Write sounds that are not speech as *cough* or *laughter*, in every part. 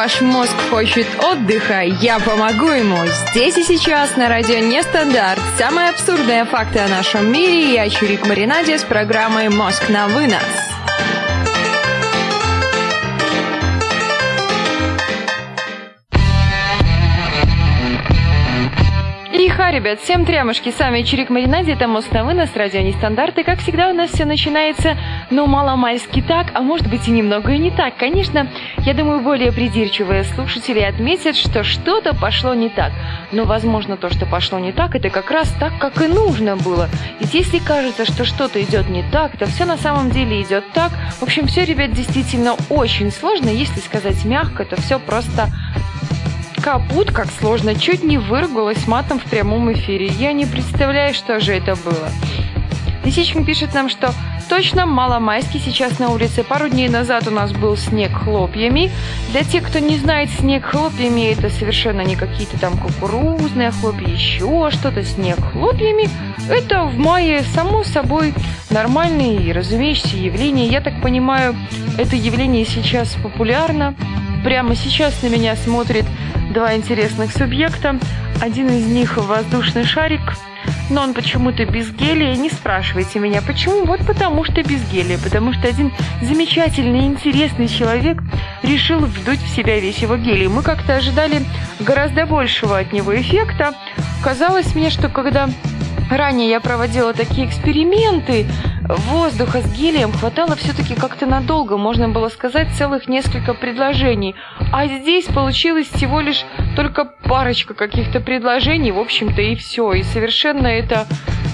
Ваш мозг хочет отдыха, я помогу ему. Здесь и сейчас на радио Нестандарт. Самые абсурдные факты о нашем мире. Я Чурик Маринаде с программой «Мозг на вынос». Ребят, всем трямушки, сами Чирик Маринаде, это мост на вынос, радио Нестандарт, и как всегда у нас все начинается, ну, маломальски так, а может быть и немного и не так. Конечно, я думаю, более придирчивые слушатели отметят, что что-то пошло не так. Но, возможно, то, что пошло не так, это как раз так, как и нужно было. Ведь если кажется, что что-то идет не так, то все на самом деле идет так. В общем, все, ребят, действительно очень сложно, если сказать мягко, то все просто Капут, как сложно, чуть не выругалась матом в прямом эфире. Я не представляю, что же это было. Лисичкин пишет нам, что точно маломайский сейчас на улице. Пару дней назад у нас был снег хлопьями. Для тех, кто не знает, снег хлопьями это совершенно не какие-то там кукурузные хлопья, еще что-то. Снег хлопьями это в мае само собой нормальное и разумеющееся явление. Я так понимаю, это явление сейчас популярно. Прямо сейчас на меня смотрит два интересных субъекта. Один из них воздушный шарик, но он почему-то без гелия. Не спрашивайте меня, почему? Вот потому что без гелия. Потому что один замечательный, интересный человек решил вдуть в себя весь его гелий. Мы как-то ожидали гораздо большего от него эффекта. Казалось мне, что когда ранее я проводила такие эксперименты, воздуха с гелием хватало все-таки как-то надолго, можно было сказать целых несколько предложений. А здесь получилось всего лишь только парочка каких-то предложений, в общем-то и все. И совершенно это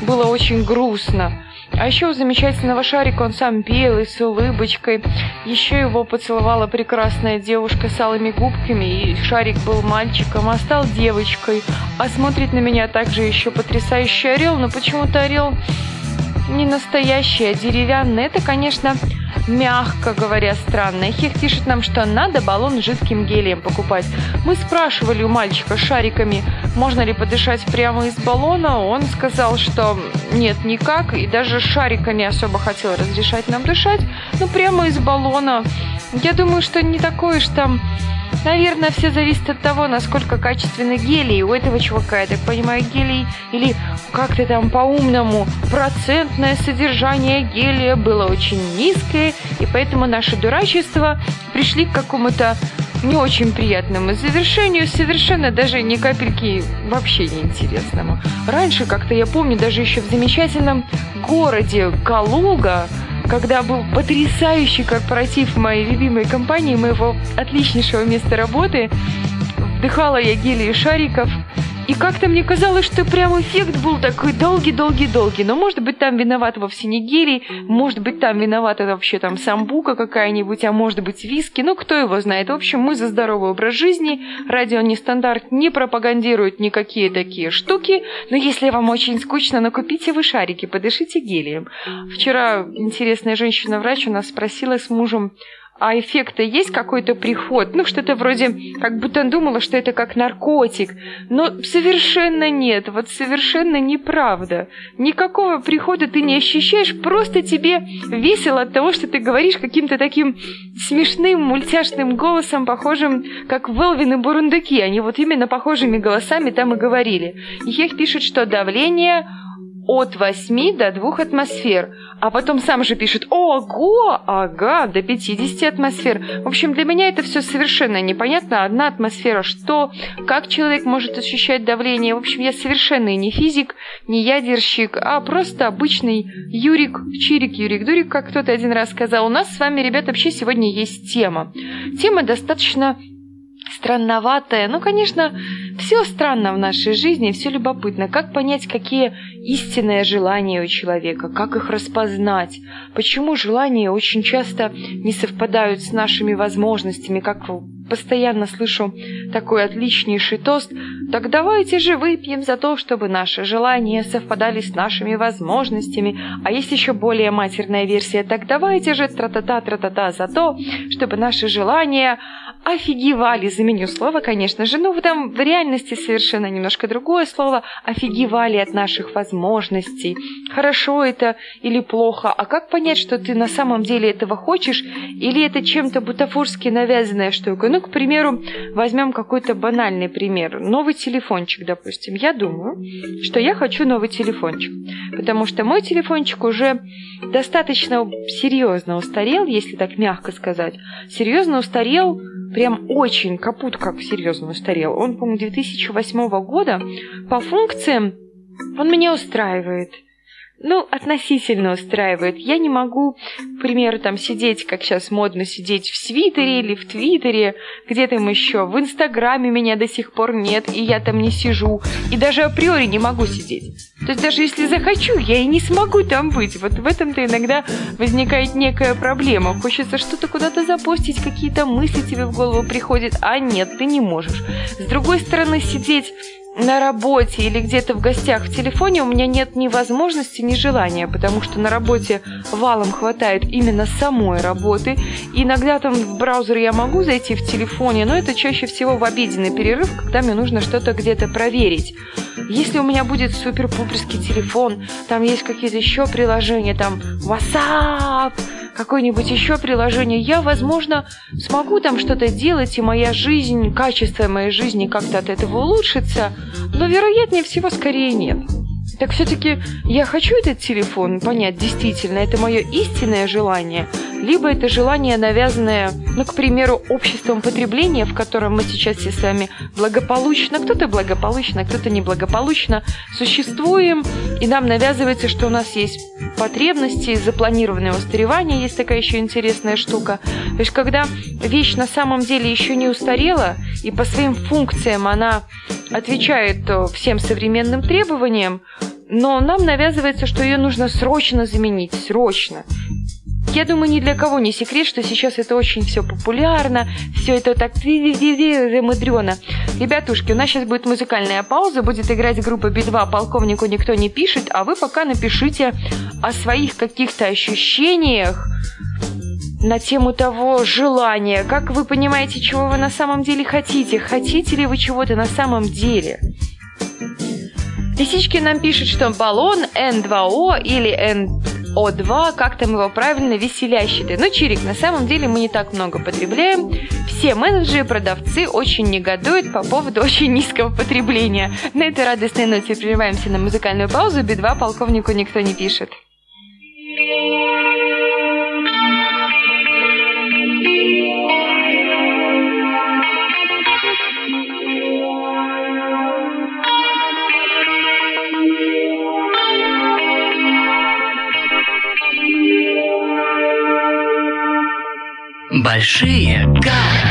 было очень грустно. А еще у замечательного шарика он сам пел и с улыбочкой. Еще его поцеловала прекрасная девушка с алыми губками, и шарик был мальчиком, а стал девочкой. А смотрит на меня также еще потрясающий орел, но почему-то орел не настоящий, а деревянный. Это, конечно, мягко говоря, странно. Хех пишет нам, что надо баллон с жидким гелием покупать. Мы спрашивали у мальчика шариками, можно ли подышать прямо из баллона. Он сказал, что нет, никак, и даже шариками особо хотел разрешать нам дышать. Но прямо из баллона. Я думаю, что не такой уж там Наверное, все зависит от того, насколько качественный гелий у этого чувака. Я так понимаю, гелий или как-то там по-умному процентное содержание гелия было очень низкое, и поэтому наше дурачество пришли к какому-то не очень приятному завершению, совершенно даже ни капельки вообще неинтересному. Раньше, как-то я помню, даже еще в замечательном городе Калуга, когда был потрясающий корпоратив моей любимой компании, моего отличнейшего места работы, вдыхала я гели и шариков, и как-то мне казалось, что прям эффект был такой долгий-долгий-долгий. Но может быть там виноват вовсе не гелий, может быть там виновата вообще там самбука какая-нибудь, а может быть виски. Ну, кто его знает. В общем, мы за здоровый образ жизни. Радио Нестандарт не пропагандирует никакие такие штуки. Но если вам очень скучно, ну купите вы шарики, подышите гелием. Вчера интересная женщина-врач у нас спросила с мужем, а эффекта есть какой-то приход? Ну, что-то вроде, как будто думала, что это как наркотик. Но совершенно нет, вот совершенно неправда. Никакого прихода ты не ощущаешь, просто тебе весело от того, что ты говоришь каким-то таким смешным, мультяшным голосом, похожим, как Велвин и Бурундуки. Они вот именно похожими голосами там и говорили. И Хех пишет, что давление от 8 до 2 атмосфер. А потом сам же пишет «Ого! Ага, до 50 атмосфер». В общем, для меня это все совершенно непонятно. Одна атмосфера что? Как человек может ощущать давление? В общем, я совершенно не физик, не ядерщик, а просто обычный Юрик, Чирик, Юрик, Дурик, как кто-то один раз сказал. У нас с вами, ребят, вообще сегодня есть тема. Тема достаточно странноватое. Ну, конечно, все странно в нашей жизни, все любопытно. Как понять, какие истинные желания у человека, как их распознать, почему желания очень часто не совпадают с нашими возможностями, как постоянно слышу такой отличнейший тост, так давайте же выпьем за то, чтобы наши желания совпадали с нашими возможностями. А есть еще более матерная версия, так давайте же тра-та-та, тра-та-та за то, чтобы наши желания офигевали. Заменю слово, конечно же, ну там в реальности совершенно немножко другое слово. Офигевали от наших возможностей. Хорошо это или плохо, а как понять, что ты на самом деле этого хочешь, или это чем-то бутафорски навязанная штука? Ну, к примеру, возьмем какой-то банальный пример. Новый телефончик, допустим. Я думаю, что я хочу новый телефончик, потому что мой телефончик уже достаточно серьезно устарел, если так мягко сказать. Серьезно устарел, прям очень капут как серьезно устарел. Он, по-моему, 2008 года по функциям он меня устраивает – ну, относительно устраивает. Я не могу, к примеру, там сидеть, как сейчас модно сидеть в свитере или в твиттере, где там еще. В инстаграме меня до сих пор нет, и я там не сижу. И даже априори не могу сидеть. То есть даже если захочу, я и не смогу там быть. Вот в этом-то иногда возникает некая проблема. Хочется что-то куда-то запустить, какие-то мысли тебе в голову приходят, а нет, ты не можешь. С другой стороны, сидеть на работе или где-то в гостях в телефоне у меня нет ни возможности, ни желания, потому что на работе валом хватает именно самой работы. Иногда там в браузер я могу зайти в телефоне, но это чаще всего в обеденный перерыв, когда мне нужно что-то где-то проверить. Если у меня будет супер-пуперский телефон, там есть какие-то еще приложения, там WhatsApp, какое-нибудь еще приложение, я, возможно, смогу там что-то делать, и моя жизнь, качество моей жизни как-то от этого улучшится, но, вероятнее всего, скорее нет. Так все-таки я хочу этот телефон понять, действительно, это мое истинное желание, либо это желание, навязанное, ну, к примеру, обществом потребления, в котором мы сейчас все с вами благополучно, кто-то благополучно, кто-то неблагополучно существуем, и нам навязывается, что у нас есть потребности, запланированное устаревание, есть такая еще интересная штука. То есть, когда вещь на самом деле еще не устарела, и по своим функциям она отвечает э, всем современным требованиям, но нам навязывается, что ее нужно срочно заменить, срочно. Я думаю, ни для кого не секрет, что сейчас это очень все популярно, все это так замудрено. Ребятушки, у нас сейчас будет музыкальная пауза, будет играть группа Би-2 «Полковнику никто не пишет», а вы пока напишите о своих каких-то ощущениях, на тему того желания. Как вы понимаете, чего вы на самом деле хотите? Хотите ли вы чего-то на самом деле? Лисички нам пишет, что баллон N2O или NO2, как там его правильно, веселящий. Ну, Чирик, на самом деле мы не так много потребляем. Все менеджеры продавцы очень негодуют по поводу *laughs* очень низкого потребления. На этой радостной ноте прерываемся на музыкальную паузу. Би-2 полковнику никто не пишет. Большие города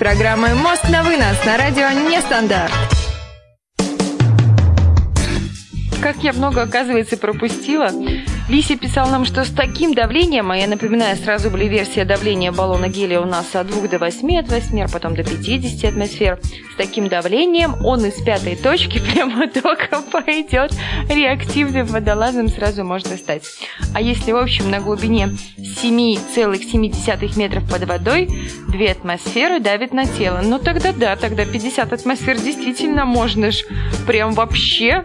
программы «Мост на вынос» на радио «Нестандарт». Как я много, оказывается, пропустила. Лиси писал нам, что с таким давлением, а я напоминаю, сразу были версия давления баллона гелия у нас от 2 до 8 атмосфер, потом до 50 атмосфер. С таким давлением он из пятой точки *laughs* прямо только пойдет реактивным водолазом сразу можно стать. А если, в общем, на глубине 7,7 метров под водой, 2 атмосферы давит на тело, ну тогда да, тогда 50 атмосфер действительно можно ж прям вообще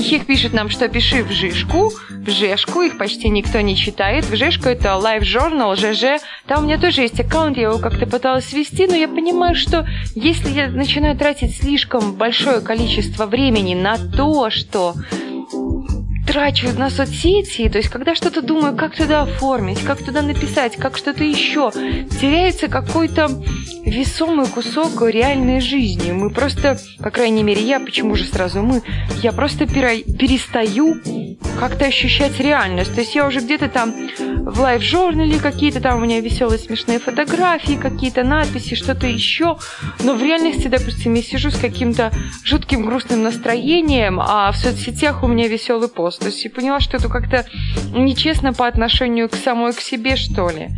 Хих пишет нам, что пиши в Жишку, в Жешку, их почти никто не читает. В Жешку это Live Journal, ЖЖ. Там у меня тоже есть аккаунт, я его как-то пыталась свести, но я понимаю, что если я начинаю тратить слишком большое количество времени на то, что трачу на соцсети, то есть когда что-то думаю, как туда оформить, как туда написать, как что-то еще, теряется какой-то весомый кусок реальной жизни. Мы просто, по крайней мере, я, почему же сразу мы, я просто перестаю как-то ощущать реальность. То есть я уже где-то там в лайв-журнале какие-то там у меня веселые смешные фотографии, какие-то надписи, что-то еще. Но в реальности, допустим, я сижу с каким-то жутким грустным настроением, а в соцсетях у меня веселый пост. То есть я поняла, что это как-то нечестно по отношению к самой к себе, что ли.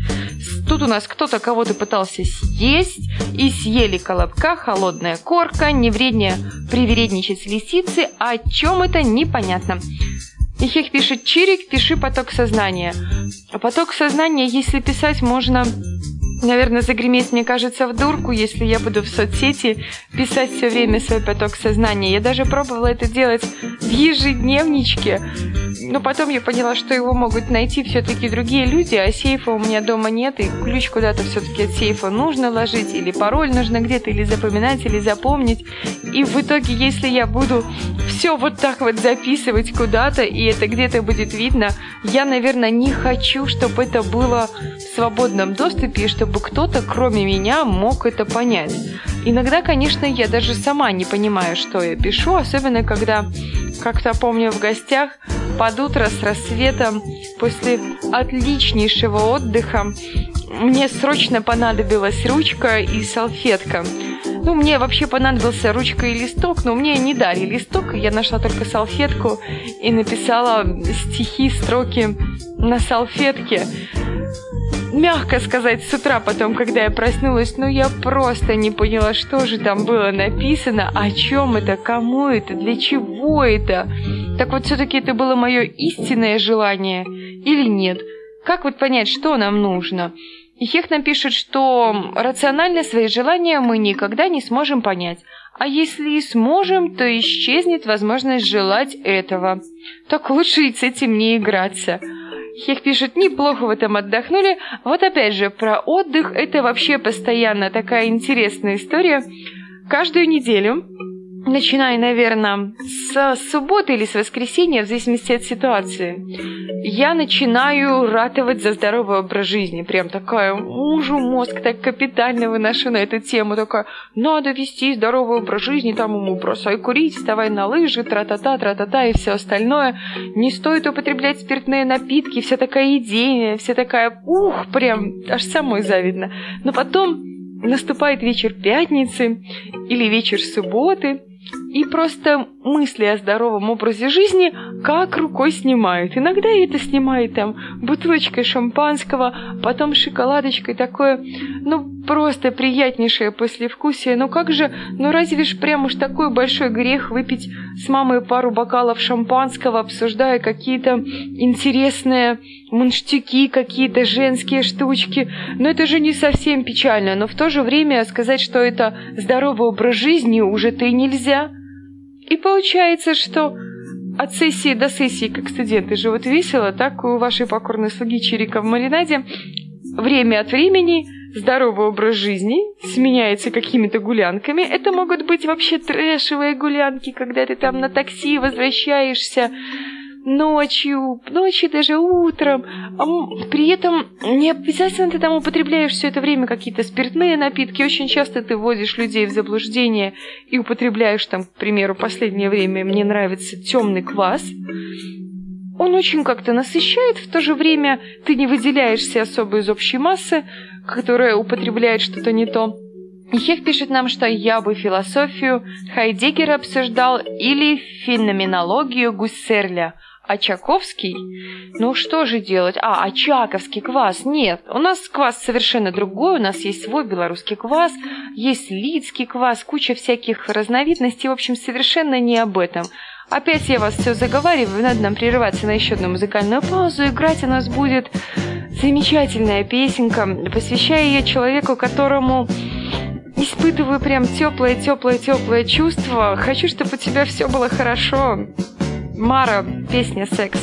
Тут у нас кто-то кого-то пытался съесть, и съели колобка, холодная корка, не вреднее привередничать лисицы, о чем это непонятно. Ихих пишет чирик, пиши поток сознания. А поток сознания, если писать, можно наверное, загреметь, мне кажется, в дурку, если я буду в соцсети писать все время свой поток сознания. Я даже пробовала это делать в ежедневничке, но потом я поняла, что его могут найти все-таки другие люди, а сейфа у меня дома нет, и ключ куда-то все-таки от сейфа нужно ложить, или пароль нужно где-то, или запоминать, или запомнить. И в итоге, если я буду все вот так вот записывать куда-то, и это где-то будет видно, я, наверное, не хочу, чтобы это было в свободном доступе, и чтобы чтобы кто-то, кроме меня, мог это понять. Иногда, конечно, я даже сама не понимаю, что я пишу, особенно когда, как-то помню, в гостях под утро с рассветом, после отличнейшего отдыха, мне срочно понадобилась ручка и салфетка. Ну, мне вообще понадобился ручка и листок, но мне не дали листок, я нашла только салфетку и написала стихи, строки на салфетке мягко сказать, с утра потом, когда я проснулась, ну я просто не поняла, что же там было написано, о чем это, кому это, для чего это. Так вот, все-таки это было мое истинное желание или нет? Как вот понять, что нам нужно? И Хех нам пишет, что рационально свои желания мы никогда не сможем понять. А если и сможем, то исчезнет возможность желать этого. Так лучше и с этим не играться. Хех пишет, неплохо в этом отдохнули. Вот опять же, про отдых это вообще постоянно такая интересная история. Каждую неделю начиная, наверное, с субботы или с воскресенья, в зависимости от ситуации, я начинаю ратовать за здоровый образ жизни. Прям такая, ужу мозг так капитально выношу на эту тему. Такая, надо вести здоровый образ жизни, там ему бросай курить, вставай на лыжи, тра-та-та, тра-та-та и все остальное. Не стоит употреблять спиртные напитки, вся такая идея, вся такая, ух, прям аж самой завидно. Но потом наступает вечер пятницы или вечер субботы, и просто мысли о здоровом образе жизни как рукой снимают. Иногда это снимает там бутылочкой шампанского, потом шоколадочкой такое, ну, просто приятнейшее послевкусие. Ну как же, ну разве ж прям уж такой большой грех выпить с мамой пару бокалов шампанского, обсуждая какие-то интересные мунштюки, какие-то женские штучки. Но это же не совсем печально. Но в то же время сказать, что это здоровый образ жизни уже-то и нельзя. И получается, что от сессии до сессии, как студенты живут весело, так у вашей покорной слуги Чирика в маринаде время от времени здоровый образ жизни сменяется какими-то гулянками. Это могут быть вообще трэшевые гулянки, когда ты там на такси возвращаешься ночью, ночью даже утром. А при этом не обязательно ты там употребляешь все это время какие-то спиртные напитки. Очень часто ты вводишь людей в заблуждение и употребляешь там, к примеру, последнее время мне нравится темный квас. Он очень как-то насыщает, в то же время ты не выделяешься особо из общей массы, которая употребляет что-то не то. Ехев пишет нам, что я бы философию Хайдеггера обсуждал или феноменологию Гуссерля – а Чаковский? Ну что же делать? А, Очаковский квас. Нет, у нас квас совершенно другой. У нас есть свой белорусский квас, есть лидский квас, куча всяких разновидностей. В общем, совершенно не об этом. Опять я вас все заговариваю, надо нам прерываться на еще одну музыкальную паузу. Играть у нас будет замечательная песенка. Посвящаю ее человеку, которому испытываю прям теплое, теплое, теплое чувство. Хочу, чтобы у тебя все было хорошо. Мара, песня «Секс».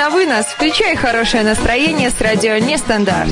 На вынос. Включай хорошее настроение с радио Нестандарт.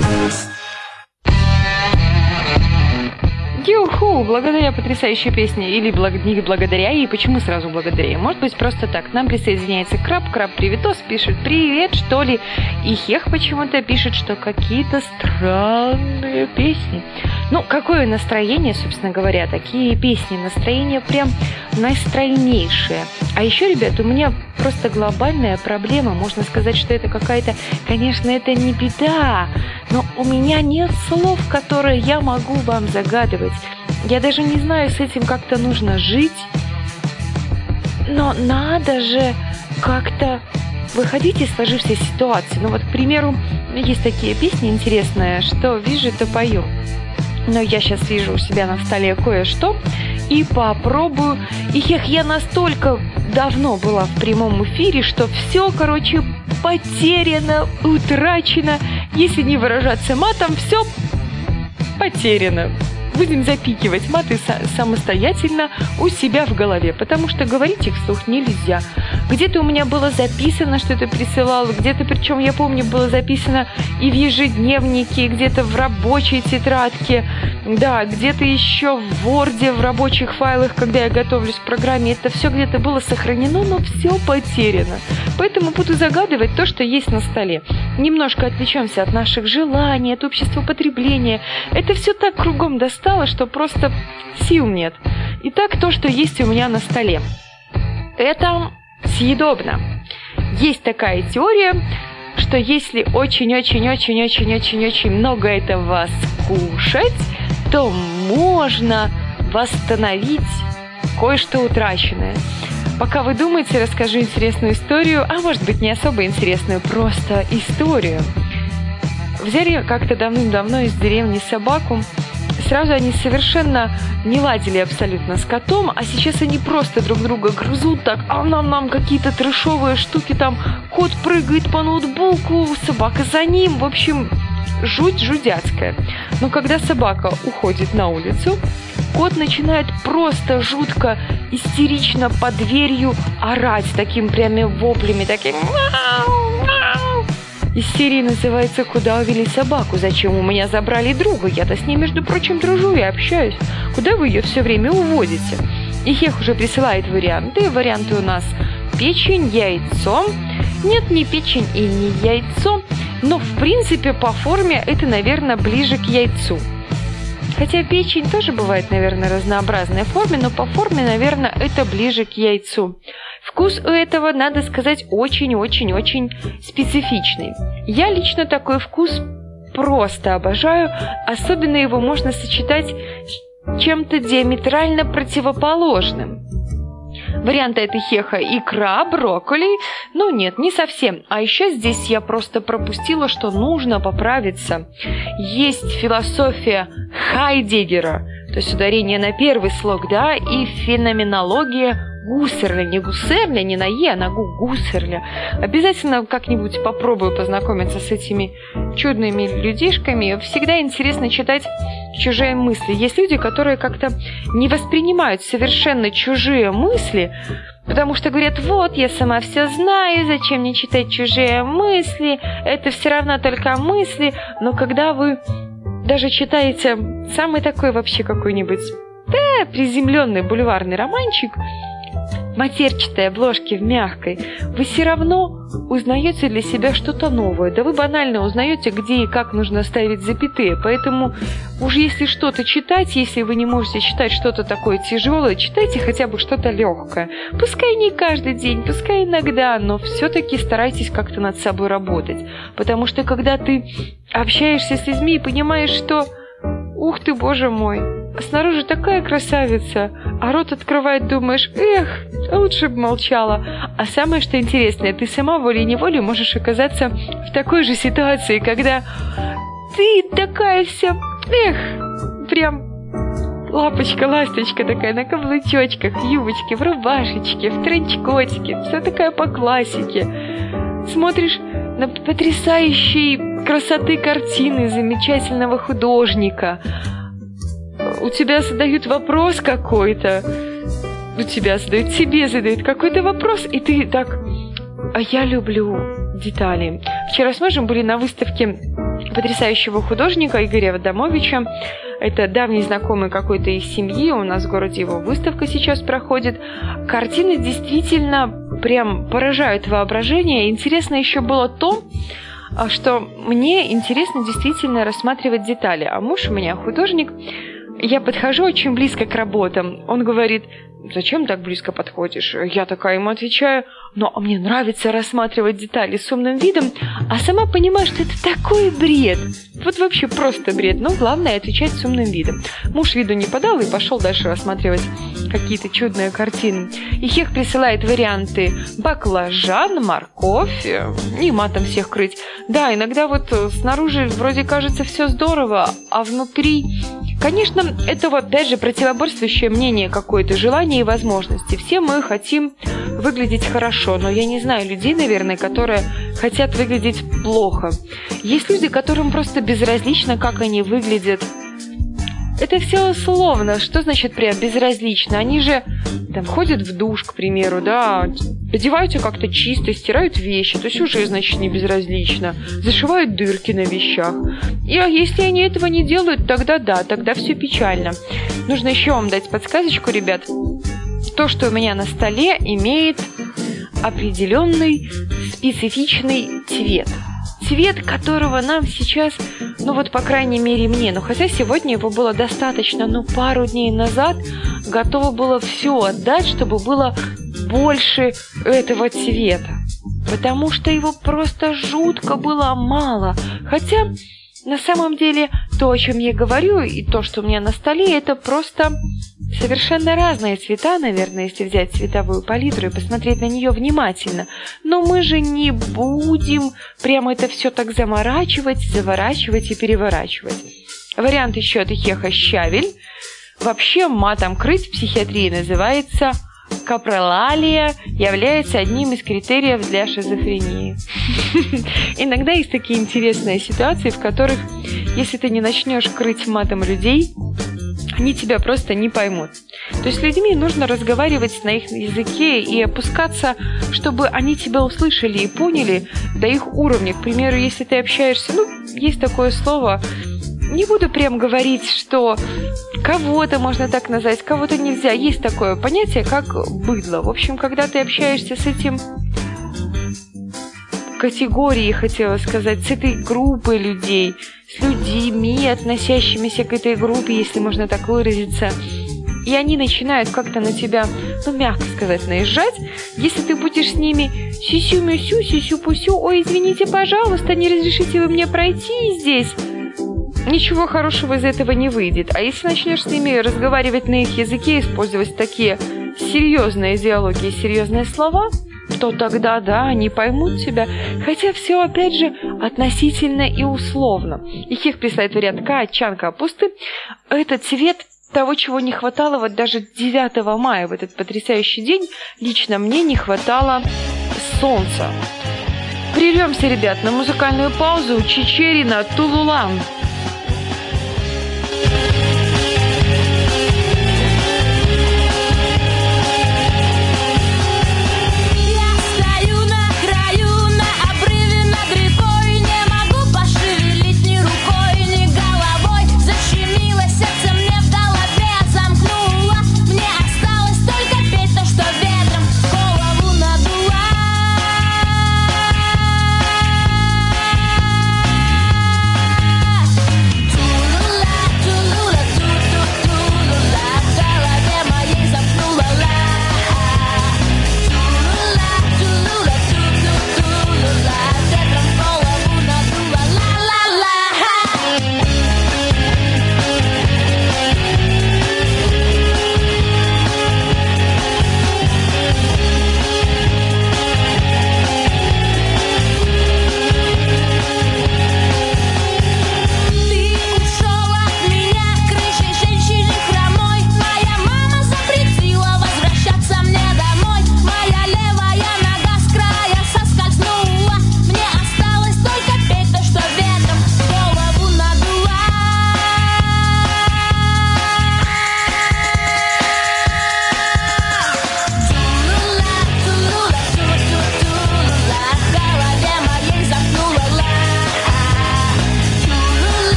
Юху! Благодаря потрясающей песне. Или благ... не благодаря ей. Почему сразу благодаря? Может быть, просто так. К нам присоединяется Краб. Краб Привитос пишет «Привет, что ли?» И Хех почему-то пишет, что какие-то странные песни. Ну, какое настроение, собственно говоря, такие песни. Настроение прям настроеннейшее. А еще, ребят, у меня просто глобальная проблема. Можно сказать, что это какая-то... Конечно, это не беда, но у меня нет слов, которые я могу вам загадывать. Я даже не знаю, с этим как-то нужно жить. Но надо же как-то выходить из сложившейся ситуации. Ну вот, к примеру, есть такие песни интересные, что вижу, то пою. Но я сейчас вижу у себя на столе кое-что и попробую. И эх, я настолько давно была в прямом эфире, что все, короче, потеряно, утрачено. Если не выражаться матом, все потеряно будем запикивать маты самостоятельно у себя в голове, потому что говорить их вслух нельзя. Где-то у меня было записано, что это присылал, где-то, причем я помню, было записано и в ежедневнике, где-то в рабочей тетрадке, да, где-то еще в Word, в рабочих файлах, когда я готовлюсь к программе, это все где-то было сохранено, но все потеряно. Поэтому буду загадывать то, что есть на столе. Немножко отвлечемся от наших желаний, от общества потребления. Это все так кругом устала, что просто сил нет. Итак, то, что есть у меня на столе. Это съедобно. Есть такая теория, что если очень-очень-очень-очень-очень-очень много этого скушать, то можно восстановить кое-что утраченное. Пока вы думаете, расскажу интересную историю, а может быть не особо интересную, просто историю. Взяли как-то давным-давно из деревни собаку, сразу они совершенно не ладили абсолютно с котом, а сейчас они просто друг друга грызут так, а нам нам какие-то трешовые штуки там, кот прыгает по ноутбуку, собака за ним, в общем, жуть жудяцкая. Но когда собака уходит на улицу, кот начинает просто жутко истерично под дверью орать таким прямо воплями, таким мяу. Из серии называется «Куда увели собаку? Зачем у меня забрали друга? Я-то с ней, между прочим, дружу и общаюсь. Куда вы ее все время уводите?» И Хех уже присылает варианты. Варианты у нас печень, яйцо. Нет, не печень и не яйцо. Но, в принципе, по форме это, наверное, ближе к яйцу. Хотя печень тоже бывает, наверное, разнообразной форме, но по форме, наверное, это ближе к яйцу. Вкус у этого, надо сказать, очень-очень-очень специфичный. Я лично такой вкус просто обожаю, особенно его можно сочетать с чем-то диаметрально противоположным. Варианты это хеха икра, брокколи. Ну нет, не совсем. А еще здесь я просто пропустила, что нужно поправиться. Есть философия Хайдегера, то есть ударение на первый слог, да, и феноменология Гуссерля, не Гуссерля, не на Е, а на Гу, Гуссерля. Обязательно как-нибудь попробую познакомиться с этими чудными людишками. Всегда интересно читать чужие мысли. Есть люди, которые как-то не воспринимают совершенно чужие мысли, потому что говорят, вот, я сама все знаю, зачем мне читать чужие мысли, это все равно только мысли. Но когда вы даже читаете самый такой вообще какой-нибудь да, приземленный бульварный романчик, матерчатой обложке в мягкой, вы все равно узнаете для себя что-то новое. Да вы банально узнаете, где и как нужно ставить запятые. Поэтому уж если что-то читать, если вы не можете читать что-то такое тяжелое, читайте хотя бы что-то легкое. Пускай не каждый день, пускай иногда, но все-таки старайтесь как-то над собой работать. Потому что когда ты общаешься с людьми и понимаешь, что «Ух ты, боже мой!» Снаружи такая красавица, а рот открывает, думаешь, эх, лучше бы молчала. А самое, что интересное, ты сама волей-неволей можешь оказаться в такой же ситуации, когда ты такая вся, эх, прям лапочка, ласточка такая на каблучочках, юбочке, в рубашечке, в тренчкотике, вся такая по классике. Смотришь на потрясающей красоты картины замечательного художника. У тебя задают вопрос какой-то. У тебя задают, тебе задают какой-то вопрос, и ты так... А я люблю детали. Вчера с мужем были на выставке потрясающего художника Игоря Адамовича Это давний знакомый какой-то из семьи, у нас в городе его выставка сейчас проходит. Картины действительно прям поражают воображение. Интересно еще было то, а, что мне интересно действительно рассматривать детали. А муж у меня художник, я подхожу очень близко к работам. Он говорит, зачем так близко подходишь? Я такая ему отвечаю, но мне нравится рассматривать детали с умным видом, а сама понимаю, что это такой бред. Вот вообще просто бред, но главное отвечать с умным видом. Муж виду не подал и пошел дальше рассматривать какие-то чудные картины. И Хех присылает варианты баклажан, морковь, и матом всех крыть. Да, иногда вот снаружи вроде кажется все здорово, а внутри Конечно, это вот опять же противоборствующее мнение какое-то, желание и возможности. Все мы хотим выглядеть хорошо, но я не знаю людей, наверное, которые хотят выглядеть плохо. Есть люди, которым просто безразлично, как они выглядят, это все условно. Что значит прям безразлично? Они же там ходят в душ, к примеру, да, одеваются как-то чисто, стирают вещи, то есть уже, значит, не безразлично. Зашивают дырки на вещах. И а если они этого не делают, тогда да, тогда все печально. Нужно еще вам дать подсказочку, ребят. То, что у меня на столе, имеет определенный специфичный цвет цвет которого нам сейчас, ну вот по крайней мере мне, но хотя сегодня его было достаточно, но пару дней назад готово было все отдать, чтобы было больше этого цвета. Потому что его просто жутко было мало. Хотя на самом деле то, о чем я говорю, и то, что у меня на столе, это просто Совершенно разные цвета, наверное, если взять цветовую палитру и посмотреть на нее внимательно. Но мы же не будем прямо это все так заморачивать, заворачивать и переворачивать. Вариант еще от Ихеха щавель. Вообще матом крыть в психиатрии называется капролалия является одним из критериев для шизофрении. *laughs* Иногда есть такие интересные ситуации, в которых, если ты не начнешь крыть матом людей, они тебя просто не поймут. То есть с людьми нужно разговаривать на их языке и опускаться, чтобы они тебя услышали и поняли до их уровня. К примеру, если ты общаешься, ну, есть такое слово, не буду прям говорить, что кого-то можно так назвать, кого-то нельзя. Есть такое понятие, как быдло. В общем, когда ты общаешься с этим категорией, хотела сказать, с этой группой людей, с людьми, относящимися к этой группе, если можно так выразиться, и они начинают как-то на тебя, ну, мягко сказать, наезжать, если ты будешь с ними сисю-мюсю, сисю-пусю, ой, извините, пожалуйста, не разрешите вы мне пройти здесь, ничего хорошего из этого не выйдет. А если начнешь с ними разговаривать на их языке, использовать такие серьезные диалоги и серьезные слова – то тогда, да, они поймут тебя. Хотя все, опять же, относительно и условно. Их присылает вариант качан капусты. Это цвет того, чего не хватало вот даже 9 мая, в этот потрясающий день, лично мне не хватало солнца. Прервемся, ребят, на музыкальную паузу. Чечерина, Тулулан.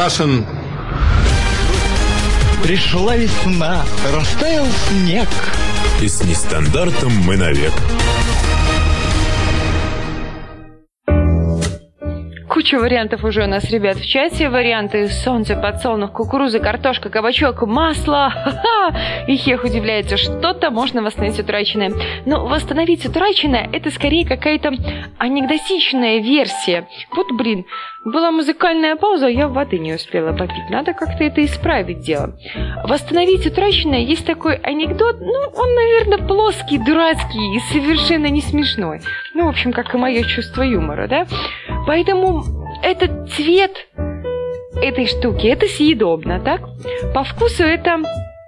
Russian Пришла весна, растаял снег. И с нестандартом мы навек. Куча вариантов уже у нас, ребят, в чате. Варианты солнце, подсолнух, кукуруза, картошка, кабачок, масло. Ха-ха! И Хех удивляется, что-то можно восстановить утраченное. Но восстановить утраченное – это скорее какая-то анекдотичная версия. Вот, блин, была музыкальная пауза, я воды не успела попить. Надо как-то это исправить дело. Восстановить утраченное есть такой анекдот, ну, он, наверное, плоский, дурацкий и совершенно не смешной. Ну, в общем, как и мое чувство юмора, да? Поэтому этот цвет этой штуки, это съедобно, так? По вкусу это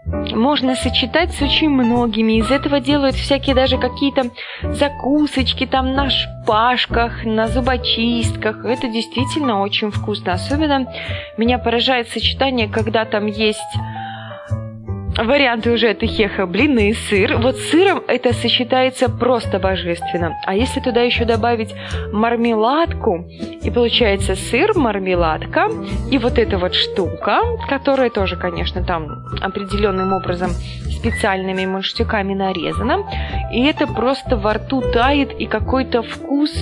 можно сочетать с очень многими. Из этого делают всякие даже какие-то закусочки там на шпажках, на зубочистках. Это действительно очень вкусно. Особенно меня поражает сочетание, когда там есть Варианты уже это хеха, блины, сыр. Вот с сыром это сочетается просто божественно. А если туда еще добавить мармеладку, и получается сыр, мармеладка, и вот эта вот штука, которая тоже, конечно, там определенным образом специальными мундштуками нарезана, и это просто во рту тает, и какой-то вкус...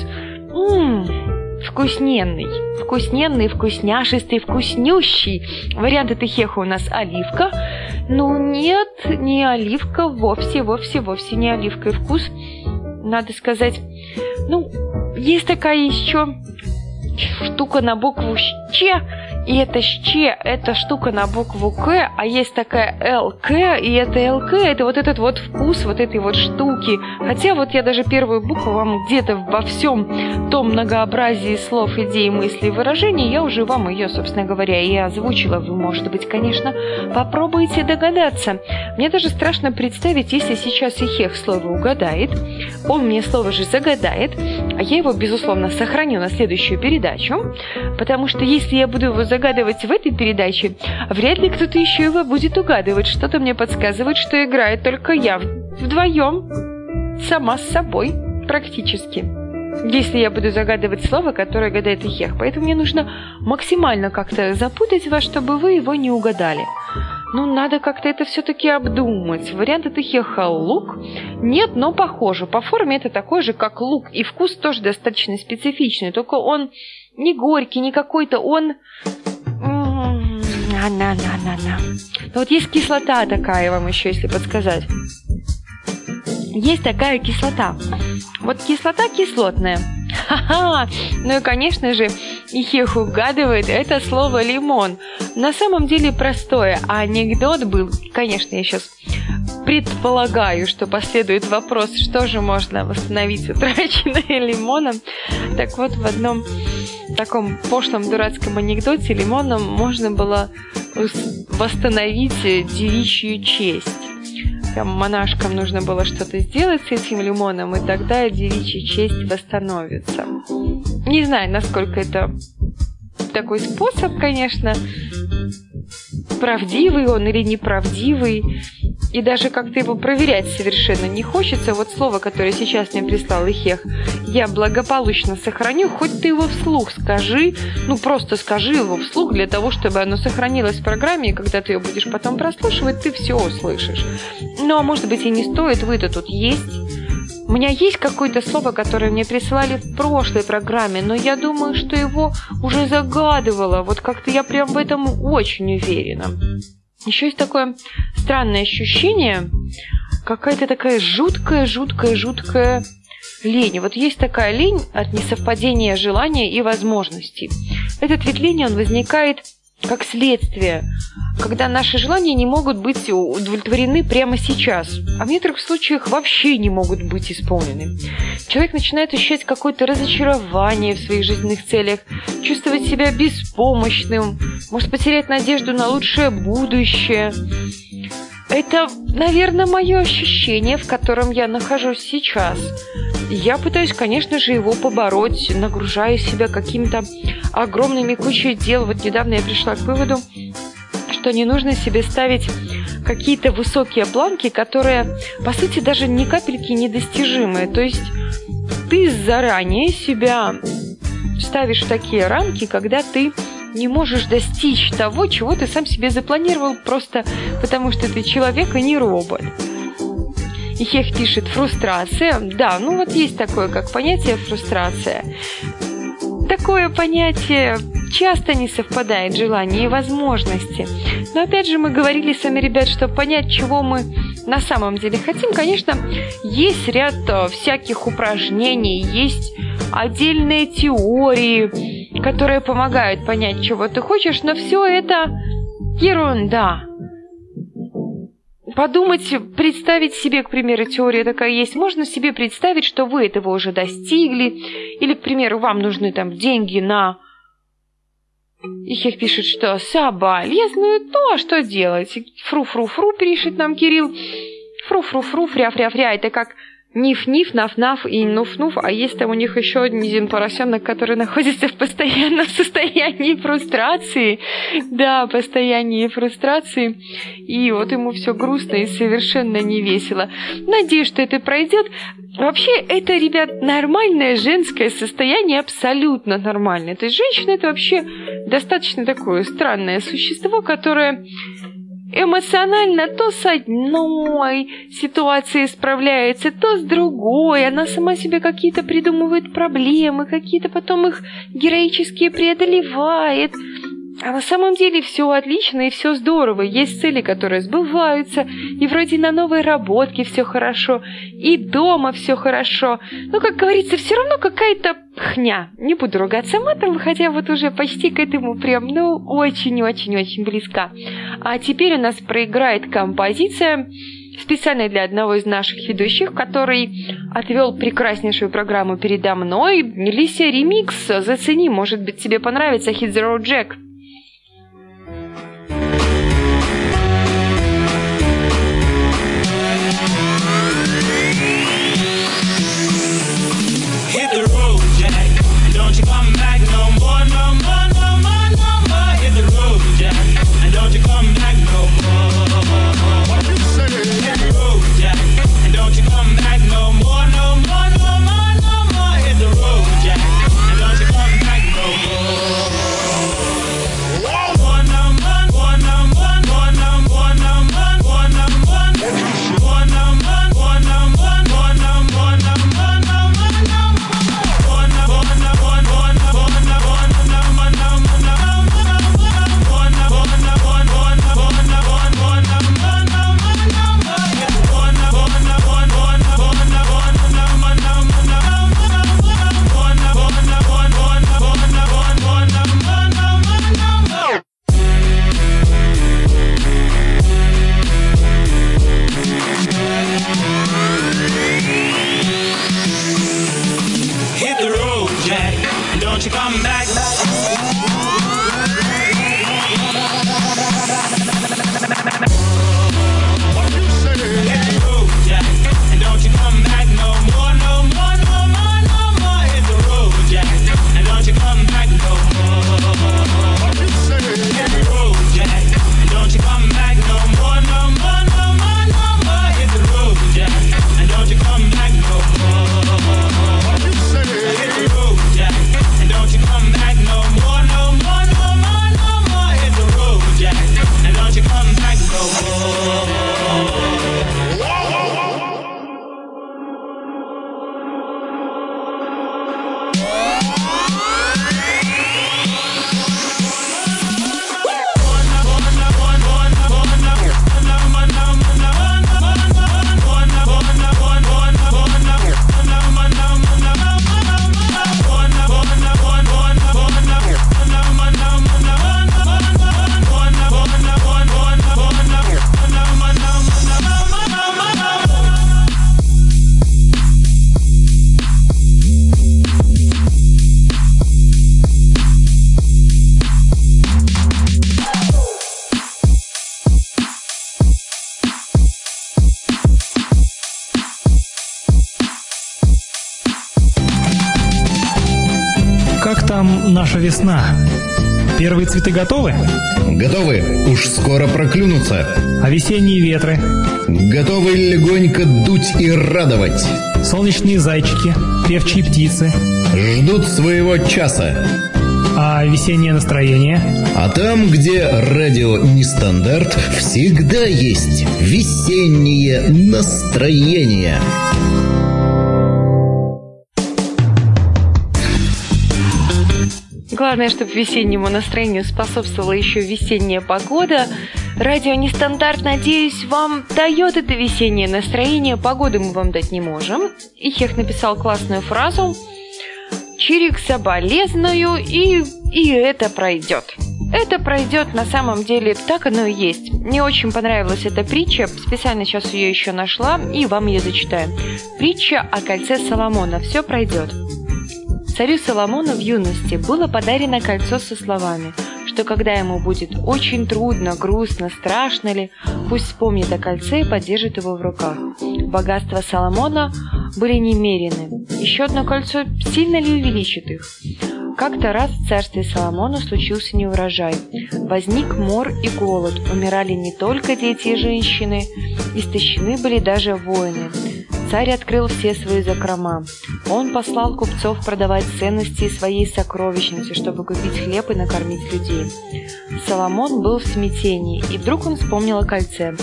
М-м, вкусненный, вкусненный, вкусняшистый, вкуснющий. Вариант этой хеха у нас оливка. Ну нет, не оливка, вовсе, вовсе, вовсе не оливка. И вкус, надо сказать, ну, есть такая еще штука на букву «Ч», и это «щ», это штука на букву «к», а есть такая «лк», и это «лк», это вот этот вот вкус вот этой вот штуки. Хотя вот я даже первую букву вам где-то во всем том многообразии слов, идей, мыслей, выражений, я уже вам ее, собственно говоря, и озвучила. Вы, может быть, конечно, попробуйте догадаться. Мне даже страшно представить, если сейчас Ихех слово угадает, он мне слово же загадает, а я его, безусловно, сохраню на следующую передачу, потому что если я буду его загадывать в этой передаче, вряд ли кто-то еще его будет угадывать. Что-то мне подсказывает, что играет только я вдвоем, сама с собой, практически. Если я буду загадывать слово, которое гадает Ихех. Поэтому мне нужно максимально как-то запутать вас, чтобы вы его не угадали. Ну, надо как-то это все-таки обдумать. Вариант это хеха лук. Нет, но похоже. По форме это такой же, как лук. И вкус тоже достаточно специфичный. Только он не горький, не какой-то, он... На-на-на-на-на. Но вот есть кислота такая вам еще, если подсказать. Есть такая кислота. Вот кислота кислотная. Ха-ха! Ну и, конечно же, Ихех угадывает это слово «лимон». На самом деле простое, а анекдот был, конечно, я сейчас предполагаю, что последует вопрос, что же можно восстановить утраченное лимоном. Так вот, в одном таком пошлом дурацком анекдоте лимоном можно было восстановить девичью честь. Там монашкам нужно было что-то сделать с этим лимоном, и тогда девичья честь восстановится. Не знаю, насколько это такой способ, конечно, правдивый он или неправдивый. И даже как-то его проверять совершенно не хочется. Вот слово, которое сейчас мне прислал Ихех, я благополучно сохраню, хоть ты его вслух скажи, ну просто скажи его вслух для того, чтобы оно сохранилось в программе, и когда ты ее будешь потом прослушивать, ты все услышишь. Ну, а может быть и не стоит, вы-то тут есть. У меня есть какое-то слово, которое мне присылали в прошлой программе, но я думаю, что его уже загадывала. Вот как-то я прям в этом очень уверена. Еще есть такое странное ощущение, какая-то такая жуткая, жуткая, жуткая лень. Вот есть такая лень от несовпадения желания и возможностей. Этот вид лени, он возникает как следствие, когда наши желания не могут быть удовлетворены прямо сейчас, а в некоторых случаях вообще не могут быть исполнены. Человек начинает ощущать какое-то разочарование в своих жизненных целях, чувствовать себя беспомощным, может потерять надежду на лучшее будущее. Это, наверное, мое ощущение, в котором я нахожусь сейчас. Я пытаюсь, конечно же, его побороть, нагружая себя какими-то огромными кучей дел. Вот недавно я пришла к выводу, что не нужно себе ставить какие-то высокие планки, которые, по сути, даже ни капельки недостижимые. То есть ты заранее себя ставишь в такие рамки, когда ты не можешь достичь того, чего ты сам себе запланировал, просто потому что ты человек, а не робот. И Хех пишет фрустрация. Да, ну вот есть такое, как понятие фрустрация. Такое понятие часто не совпадает желания и возможности. Но опять же мы говорили с вами, ребят, что понять, чего мы на самом деле хотим, конечно, есть ряд э, всяких упражнений, есть отдельные теории, которые помогают понять, чего ты хочешь, но все это ерунда. Подумать, представить себе, к примеру, теория такая есть. Можно себе представить, что вы этого уже достигли. Или, к примеру, вам нужны там деньги на Ихех пишет, что соболезную то, что делать. Фру-фру-фру, пишет нам Кирилл. Фру-фру-фру, фря-фря-фря. Это как Ниф-ниф, наф-наф и нуф-нуф, а есть там у них еще один поросенок, который находится в постоянном *laughs* состоянии фрустрации. Да, постоянии фрустрации. И вот ему все грустно и совершенно не весело. Надеюсь, что это пройдет. Вообще, это, ребят, нормальное женское состояние, абсолютно нормальное. То есть женщина это вообще достаточно такое странное существо, которое эмоционально то с одной ситуацией справляется, то с другой. Она сама себе какие-то придумывает проблемы, какие-то потом их героически преодолевает. А на самом деле все отлично и все здорово. Есть цели, которые сбываются, и вроде на новой работке все хорошо, и дома все хорошо. Но, как говорится, все равно какая-то хня. Не буду ругаться матом, хотя вот уже почти к этому прям, ну, очень-очень-очень близка. А теперь у нас проиграет композиция специально для одного из наших ведущих, который отвел прекраснейшую программу передо мной. Лися ремикс, зацени, может быть тебе понравится Hit the весна. Первые цветы готовы? Готовы. Уж скоро проклюнутся. А весенние ветры? Готовы легонько дуть и радовать. Солнечные зайчики, певчие птицы. Ждут своего часа. А весеннее настроение? А там, где радио нестандарт, всегда есть весеннее настроение. Главное, чтобы весеннему настроению способствовала еще весенняя погода. Радио Нестандарт, надеюсь, вам дает это весеннее настроение. Погоду мы вам дать не можем. Ихех написал классную фразу. Чирик соболезную, и, и это пройдет. Это пройдет на самом деле, так оно и есть. Мне очень понравилась эта притча, специально сейчас ее еще нашла, и вам ее зачитаю. Притча о кольце Соломона. Все пройдет. Царю Соломону в юности было подарено кольцо со словами, что когда ему будет очень трудно, грустно, страшно ли, пусть вспомнит о кольце и подержит его в руках. Богатства Соломона были немерены. Еще одно кольцо сильно ли увеличит их? Как-то раз в царстве Соломона случился неурожай. Возник мор и голод, умирали не только дети и женщины, истощены были даже воины. Царь открыл все свои закрома. Он послал купцов продавать ценности своей сокровищницы, чтобы купить хлеб и накормить людей. Соломон был в смятении, и вдруг он вспомнил о кольце.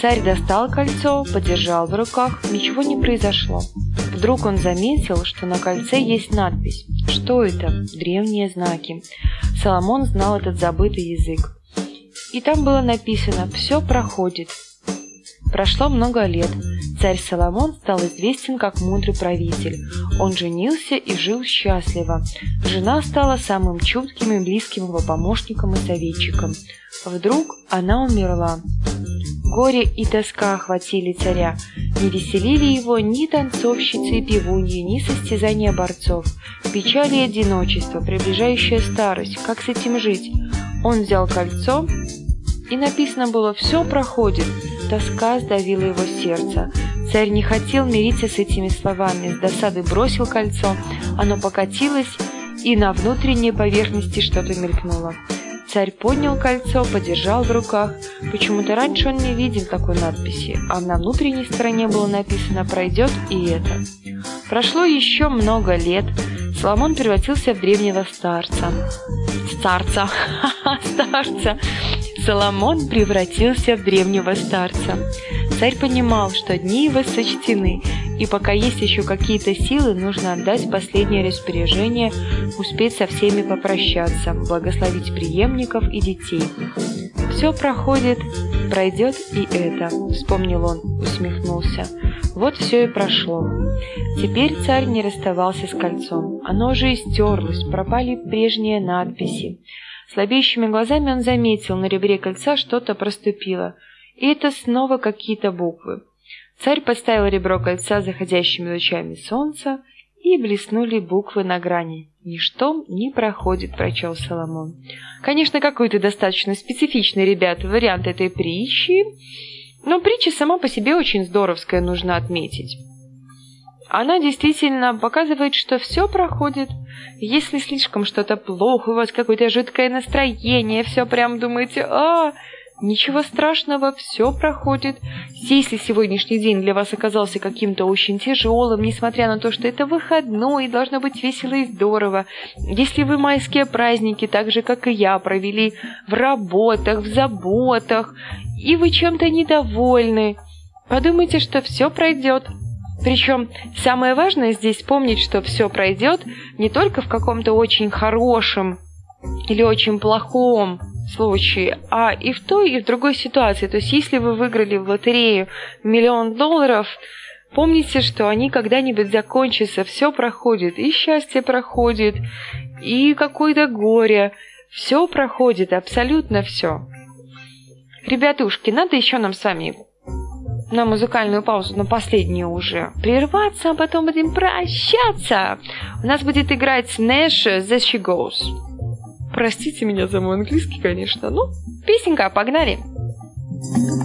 Царь достал кольцо, подержал в руках, ничего не произошло. Вдруг он заметил, что на кольце есть надпись. Что это? Древние знаки. Соломон знал этот забытый язык. И там было написано «Все проходит». Прошло много лет. Царь Соломон стал известен как мудрый правитель. Он женился и жил счастливо. Жена стала самым чутким и близким его помощником и советчиком. Вдруг она умерла. Горе и тоска охватили царя. Не веселили его ни танцовщицы и певуньи, ни состязания борцов. Печали и одиночество, приближающая старость. Как с этим жить? Он взял кольцо, и написано было «Все проходит». Тоска сдавила его сердце. Царь не хотел мириться с этими словами, с досады бросил кольцо, оно покатилось, и на внутренней поверхности что-то мелькнуло. Царь поднял кольцо, подержал в руках. Почему-то раньше он не видел такой надписи, а на внутренней стороне было написано «Пройдет и это». Прошло еще много лет. Соломон превратился в древнего старца. Старца. *laughs* Старца. Соломон превратился в древнего старца. Царь понимал, что дни его сочтены, и пока есть еще какие-то силы, нужно отдать последнее распоряжение, успеть со всеми попрощаться, благословить преемников и детей. «Все проходит, пройдет и это», — вспомнил он, усмехнулся. Вот все и прошло. Теперь царь не расставался с кольцом. Оно уже истерлось, пропали прежние надписи. Слабеющими глазами он заметил, на ребре кольца что-то проступило. И это снова какие-то буквы. Царь поставил ребро кольца заходящими лучами солнца, и блеснули буквы на грани. «Ничто не проходит», — прочел Соломон. Конечно, какой-то достаточно специфичный, ребят, вариант этой притчи, но притча сама по себе очень здоровская, нужно отметить. Она действительно показывает, что все проходит. Если слишком что-то плохо, у вас какое-то жуткое настроение, все прям думаете, а, Ничего страшного, все проходит. Если сегодняшний день для вас оказался каким-то очень тяжелым, несмотря на то, что это выходной, должно быть весело и здорово. Если вы майские праздники, так же, как и я, провели в работах, в заботах, и вы чем-то недовольны, подумайте, что все пройдет. Причем самое важное здесь помнить, что все пройдет не только в каком-то очень хорошем или очень плохом случае, а и в той, и в другой ситуации. То есть, если вы выиграли в лотерею миллион долларов, помните, что они когда-нибудь закончатся, все проходит, и счастье проходит, и какое-то горе, все проходит, абсолютно все. Ребятушки, надо еще нам с вами на музыкальную паузу, на последнюю уже, прерваться, а потом будем прощаться. У нас будет играть Нэш «The She Goes». Простите меня за мой английский, конечно. Ну, песенка, погнали. Mm,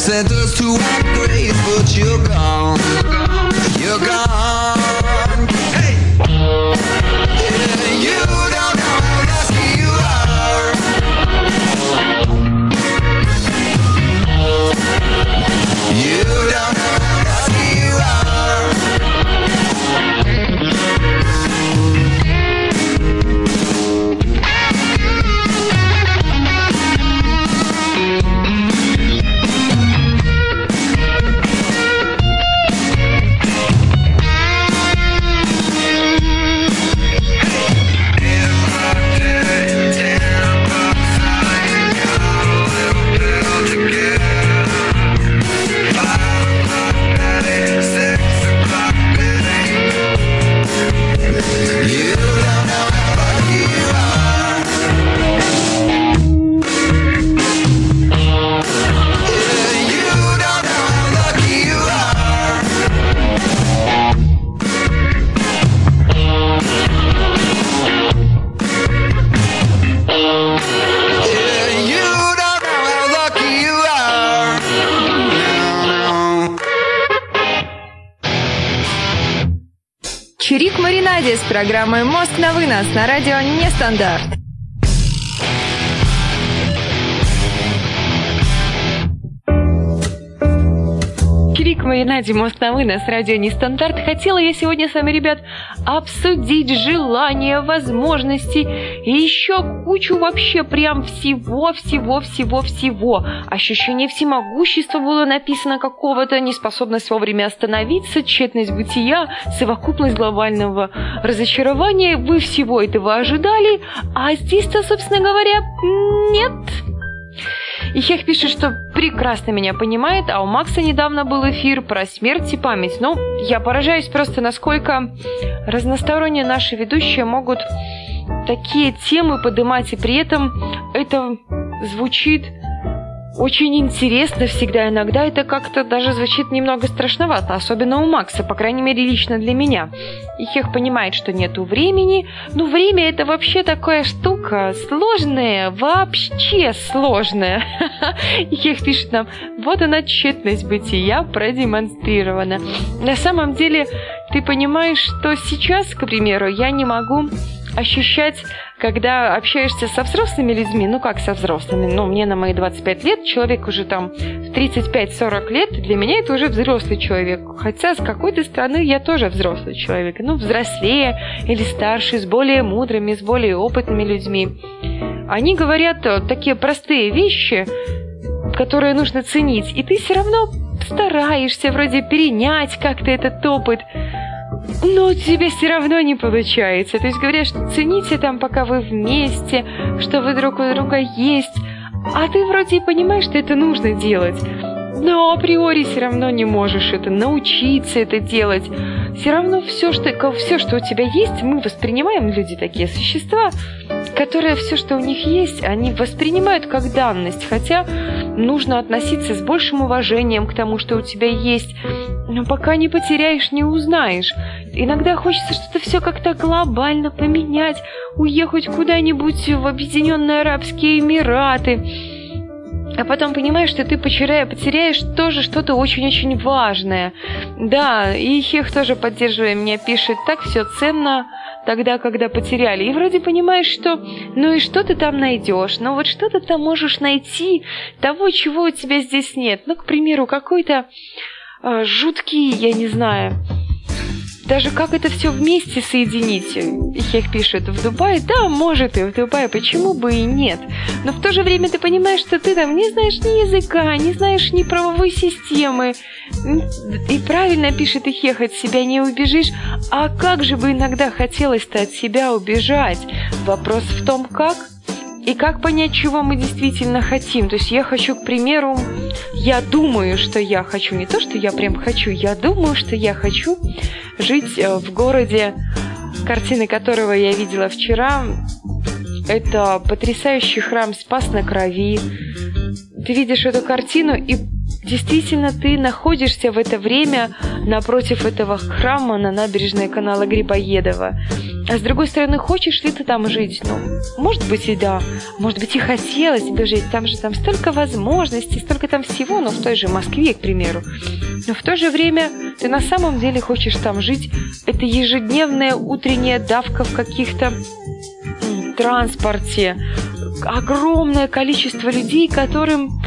sent us to our graves, but you're gone. You're gone. Программой «Мозг на вынос» на радио «Нестандарт». Чирик Маринаде, «Мозг на вынос», радио «Нестандарт». Хотела я сегодня с вами, ребят, обсудить желания, возможности и еще кучу вообще прям всего-всего-всего-всего. Ощущение всемогущества было написано какого-то, неспособность вовремя остановиться, тщетность бытия, совокупность глобального разочарования. Вы всего этого ожидали, а здесь-то, собственно говоря, нет. И Хех пишет, что прекрасно меня понимает, а у Макса недавно был эфир про смерть и память. Ну, я поражаюсь просто, насколько разносторонне наши ведущие могут такие темы поднимать, и при этом это звучит очень интересно всегда. Иногда это как-то даже звучит немного страшновато, особенно у Макса, по крайней мере, лично для меня. И Хех понимает, что нету времени. Ну, время это вообще такая штука сложная, вообще сложная. *laughs* И Хех пишет нам, вот она тщетность бытия продемонстрирована. На самом деле, ты понимаешь, что сейчас, к примеру, я не могу ощущать, когда общаешься со взрослыми людьми, ну как со взрослыми, ну мне на мои 25 лет, человек уже там в 35-40 лет, для меня это уже взрослый человек. Хотя с какой-то стороны я тоже взрослый человек, ну взрослее или старше, с более мудрыми, с более опытными людьми. Они говорят э, такие простые вещи, которые нужно ценить, и ты все равно стараешься вроде перенять как-то этот опыт, но у тебя все равно не получается. То есть говорят, что цените там, пока вы вместе, что вы друг у друга есть. А ты вроде и понимаешь, что это нужно делать. Но априори все равно не можешь это научиться это делать. Все равно все, что, все, что у тебя есть, мы воспринимаем, люди такие существа, которые все, что у них есть, они воспринимают как данность. Хотя нужно относиться с большим уважением к тому, что у тебя есть. Но пока не потеряешь, не узнаешь. Иногда хочется что-то все как-то глобально поменять, уехать куда-нибудь в Объединенные Арабские Эмираты. А потом понимаешь, что ты потеряешь, потеряешь тоже что-то очень-очень важное. Да, и Хех тоже поддерживая меня пишет, так все ценно тогда, когда потеряли. И вроде понимаешь, что ну и что ты там найдешь? Ну вот что ты там можешь найти того, чего у тебя здесь нет? Ну, к примеру, какой-то э, жуткий, я не знаю, даже как это все вместе соединить. Их пишет в Дубае, да, может и в Дубае, почему бы и нет. Но в то же время ты понимаешь, что ты там не знаешь ни языка, не знаешь ни правовой системы. И правильно пишет Ихех, от себя не убежишь. А как же бы иногда хотелось-то от себя убежать? Вопрос в том, как? И как понять, чего мы действительно хотим? То есть я хочу, к примеру, я думаю, что я хочу, не то, что я прям хочу, я думаю, что я хочу жить э, в городе, картины которого я видела вчера. Это потрясающий храм Спас на Крови. Ты видишь эту картину и действительно ты находишься в это время напротив этого храма на набережной канала Грибоедова. А с другой стороны, хочешь ли ты там жить? Ну, может быть и да. Может быть и хотелось бы жить. Там же там столько возможностей, столько там всего, ну, в той же Москве, к примеру. Но в то же время ты на самом деле хочешь там жить. Это ежедневная утренняя давка в каких-то транспорте. Огромное количество людей, которым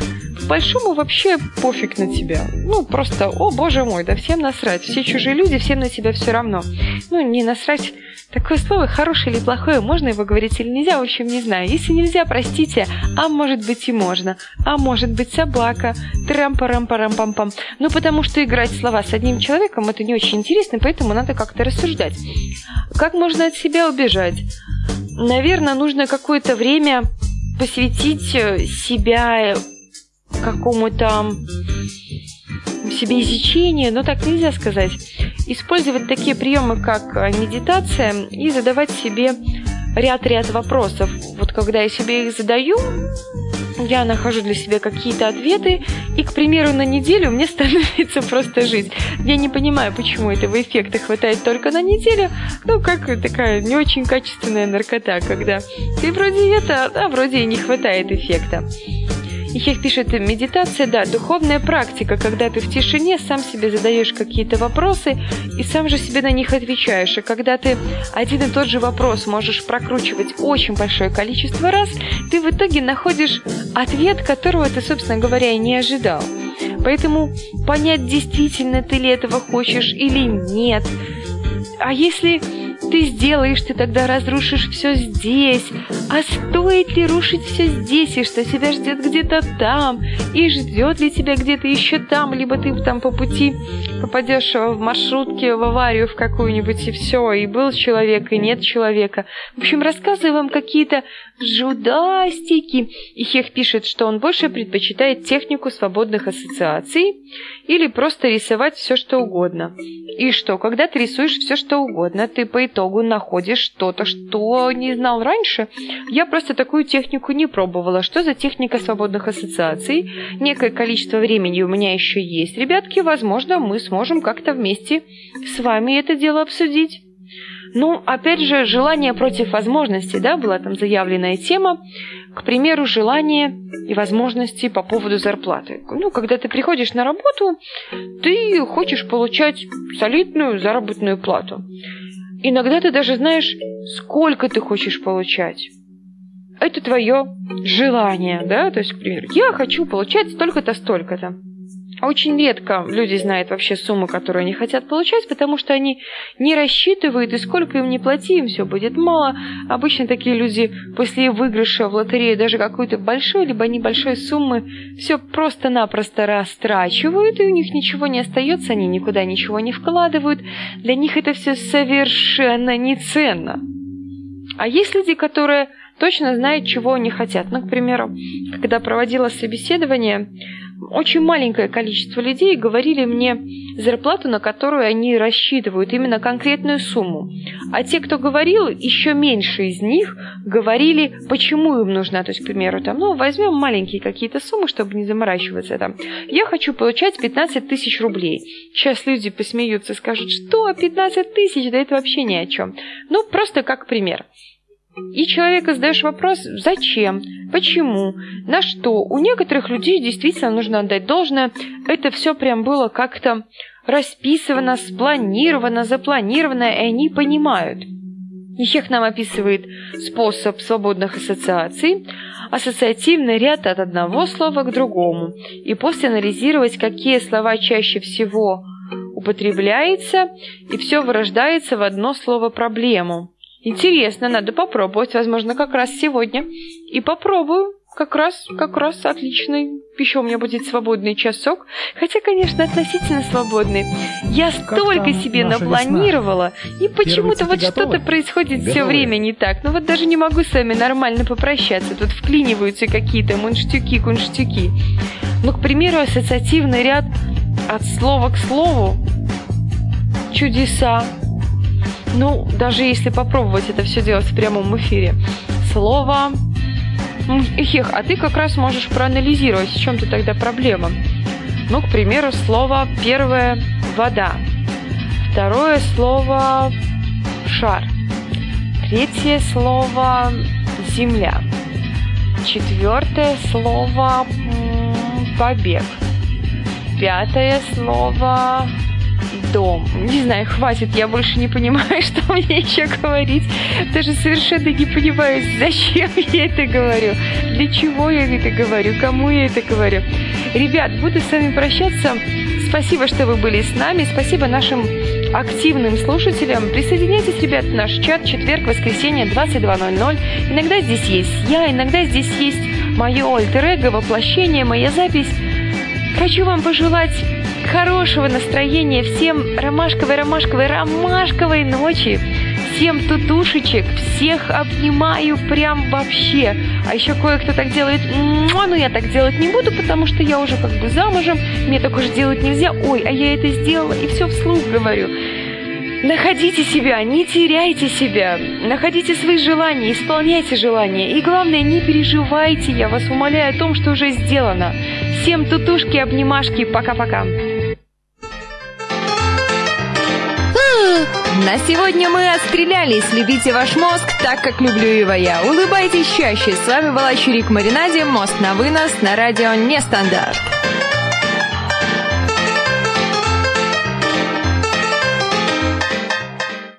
большому вообще пофиг на тебя. Ну, просто, о боже мой, да всем насрать. Все чужие люди, всем на тебя все равно. Ну, не насрать Такое слово хорошее или плохое, можно его говорить или нельзя, в общем, не знаю. Если нельзя, простите, а может быть и можно. А может быть собака, трам-парам-парам-пам-пам. Ну, потому что играть слова с одним человеком это не очень интересно, поэтому надо как-то рассуждать. Как можно от себя убежать? Наверное, нужно какое-то время посвятить э, себя какому-то себе изучение, но так нельзя сказать. Использовать такие приемы, как э, медитация, и задавать себе ряд-ряд вопросов. Вот когда я себе их задаю, я нахожу для себя какие-то ответы, и, к примеру, на неделю мне *laughs* становится просто жить. Я не понимаю, почему этого эффекта хватает только на неделю, ну, как такая не очень качественная наркота, когда ты вроде это, а вроде и не хватает эффекта. Ихех пишет, медитация, да, духовная практика, когда ты в тишине сам себе задаешь какие-то вопросы и сам же себе на них отвечаешь. И когда ты один и тот же вопрос можешь прокручивать очень большое количество раз, ты в итоге находишь ответ, которого ты, собственно говоря, и не ожидал. Поэтому понять, действительно ты ли этого хочешь или нет. А если ты сделаешь, ты тогда разрушишь все здесь. А стоит ли рушить все здесь, и что тебя ждет где-то там, и ждет ли тебя где-то еще там, либо ты там по пути попадешь в маршрутке, в аварию в какую-нибудь, и все, и был человек, и нет человека. В общем, рассказываю вам какие-то жудастики. И Хех пишет, что он больше предпочитает технику свободных ассоциаций или просто рисовать все, что угодно. И что, когда ты рисуешь все, что угодно, ты по итогу находишь что-то, что не знал раньше. Я просто такую технику не пробовала. Что за техника свободных ассоциаций? Некое количество времени у меня еще есть. Ребятки, возможно, мы сможем как-то вместе с вами это дело обсудить. Ну, опять же, желание против возможности, да, была там заявленная тема. К примеру, желание и возможности по поводу зарплаты. Ну, когда ты приходишь на работу, ты хочешь получать солидную заработную плату. Иногда ты даже знаешь, сколько ты хочешь получать. Это твое желание, да, то есть, к примеру, я хочу получать столько-то, столько-то. Очень редко люди знают вообще суммы, которые они хотят получать, потому что они не рассчитывают, и сколько им не плати, им все будет мало. Обычно такие люди после выигрыша в лотерею даже какой-то большой, либо небольшой суммы все просто-напросто растрачивают, и у них ничего не остается, они никуда ничего не вкладывают. Для них это все совершенно не ценно. А есть люди, которые точно знают, чего они хотят. Ну, к примеру, когда проводила собеседование, очень маленькое количество людей говорили мне зарплату, на которую они рассчитывают, именно конкретную сумму. А те, кто говорил, еще меньше из них говорили, почему им нужна. То есть, к примеру, там, ну, возьмем маленькие какие-то суммы, чтобы не заморачиваться там. Я хочу получать 15 тысяч рублей. Сейчас люди посмеются, скажут, что 15 тысяч, да это вообще ни о чем. Ну, просто как пример. И человека задаешь вопрос, зачем, почему, на что. У некоторых людей действительно нужно отдать должное. Это все прям было как-то расписано, спланировано, запланировано, и они понимают. Ехех нам описывает способ свободных ассоциаций, ассоциативный ряд от одного слова к другому, и после анализировать, какие слова чаще всего употребляется, и все вырождается в одно слово «проблему». Интересно, надо попробовать, возможно, как раз сегодня. И попробую. Как раз, как раз отличный. Еще у меня будет свободный часок. Хотя, конечно, относительно свободный. Я столько себе напланировала. И почему-то вот что-то происходит все время не так. Ну вот даже не могу с вами нормально попрощаться. Тут вклиниваются какие-то мунштюки, кунштюки. Ну, к примеру, ассоциативный ряд от слова к слову. Чудеса. Ну, даже если попробовать это все делать в прямом эфире. Слово... Хех, а ты как раз можешь проанализировать, в чем-то тогда проблема. Ну, к примеру, слово первое – вода. Второе слово – шар. Третье слово – земля. Четвертое слово побег. Пятое слово дом. Не знаю, хватит, я больше не понимаю, *laughs* что мне еще говорить. Даже совершенно не понимаю, зачем *laughs* я это говорю, для чего я это говорю, кому я это говорю. Ребят, буду с вами прощаться. Спасибо, что вы были с нами. Спасибо нашим активным слушателям. Присоединяйтесь, ребят, в наш чат четверг, воскресенье, 22.00. Иногда здесь есть я, иногда здесь есть мое альтер воплощение, моя запись. Хочу вам пожелать хорошего настроения, всем ромашковой, ромашковой, ромашковой ночи, всем тутушечек, всех обнимаю прям вообще. А еще кое-кто так делает, но я так делать не буду, потому что я уже как бы замужем, мне так уж делать нельзя. Ой, а я это сделала и все вслух говорю. Находите себя, не теряйте себя, находите свои желания, исполняйте желания. И главное, не переживайте, я вас умоляю о том, что уже сделано. Всем тутушки, обнимашки, пока-пока. На сегодня мы отстрелялись. Любите ваш мозг так, как люблю его я. Улыбайтесь чаще. С вами была Чурик Маринаде. Мост на вынос на радио Нестандарт.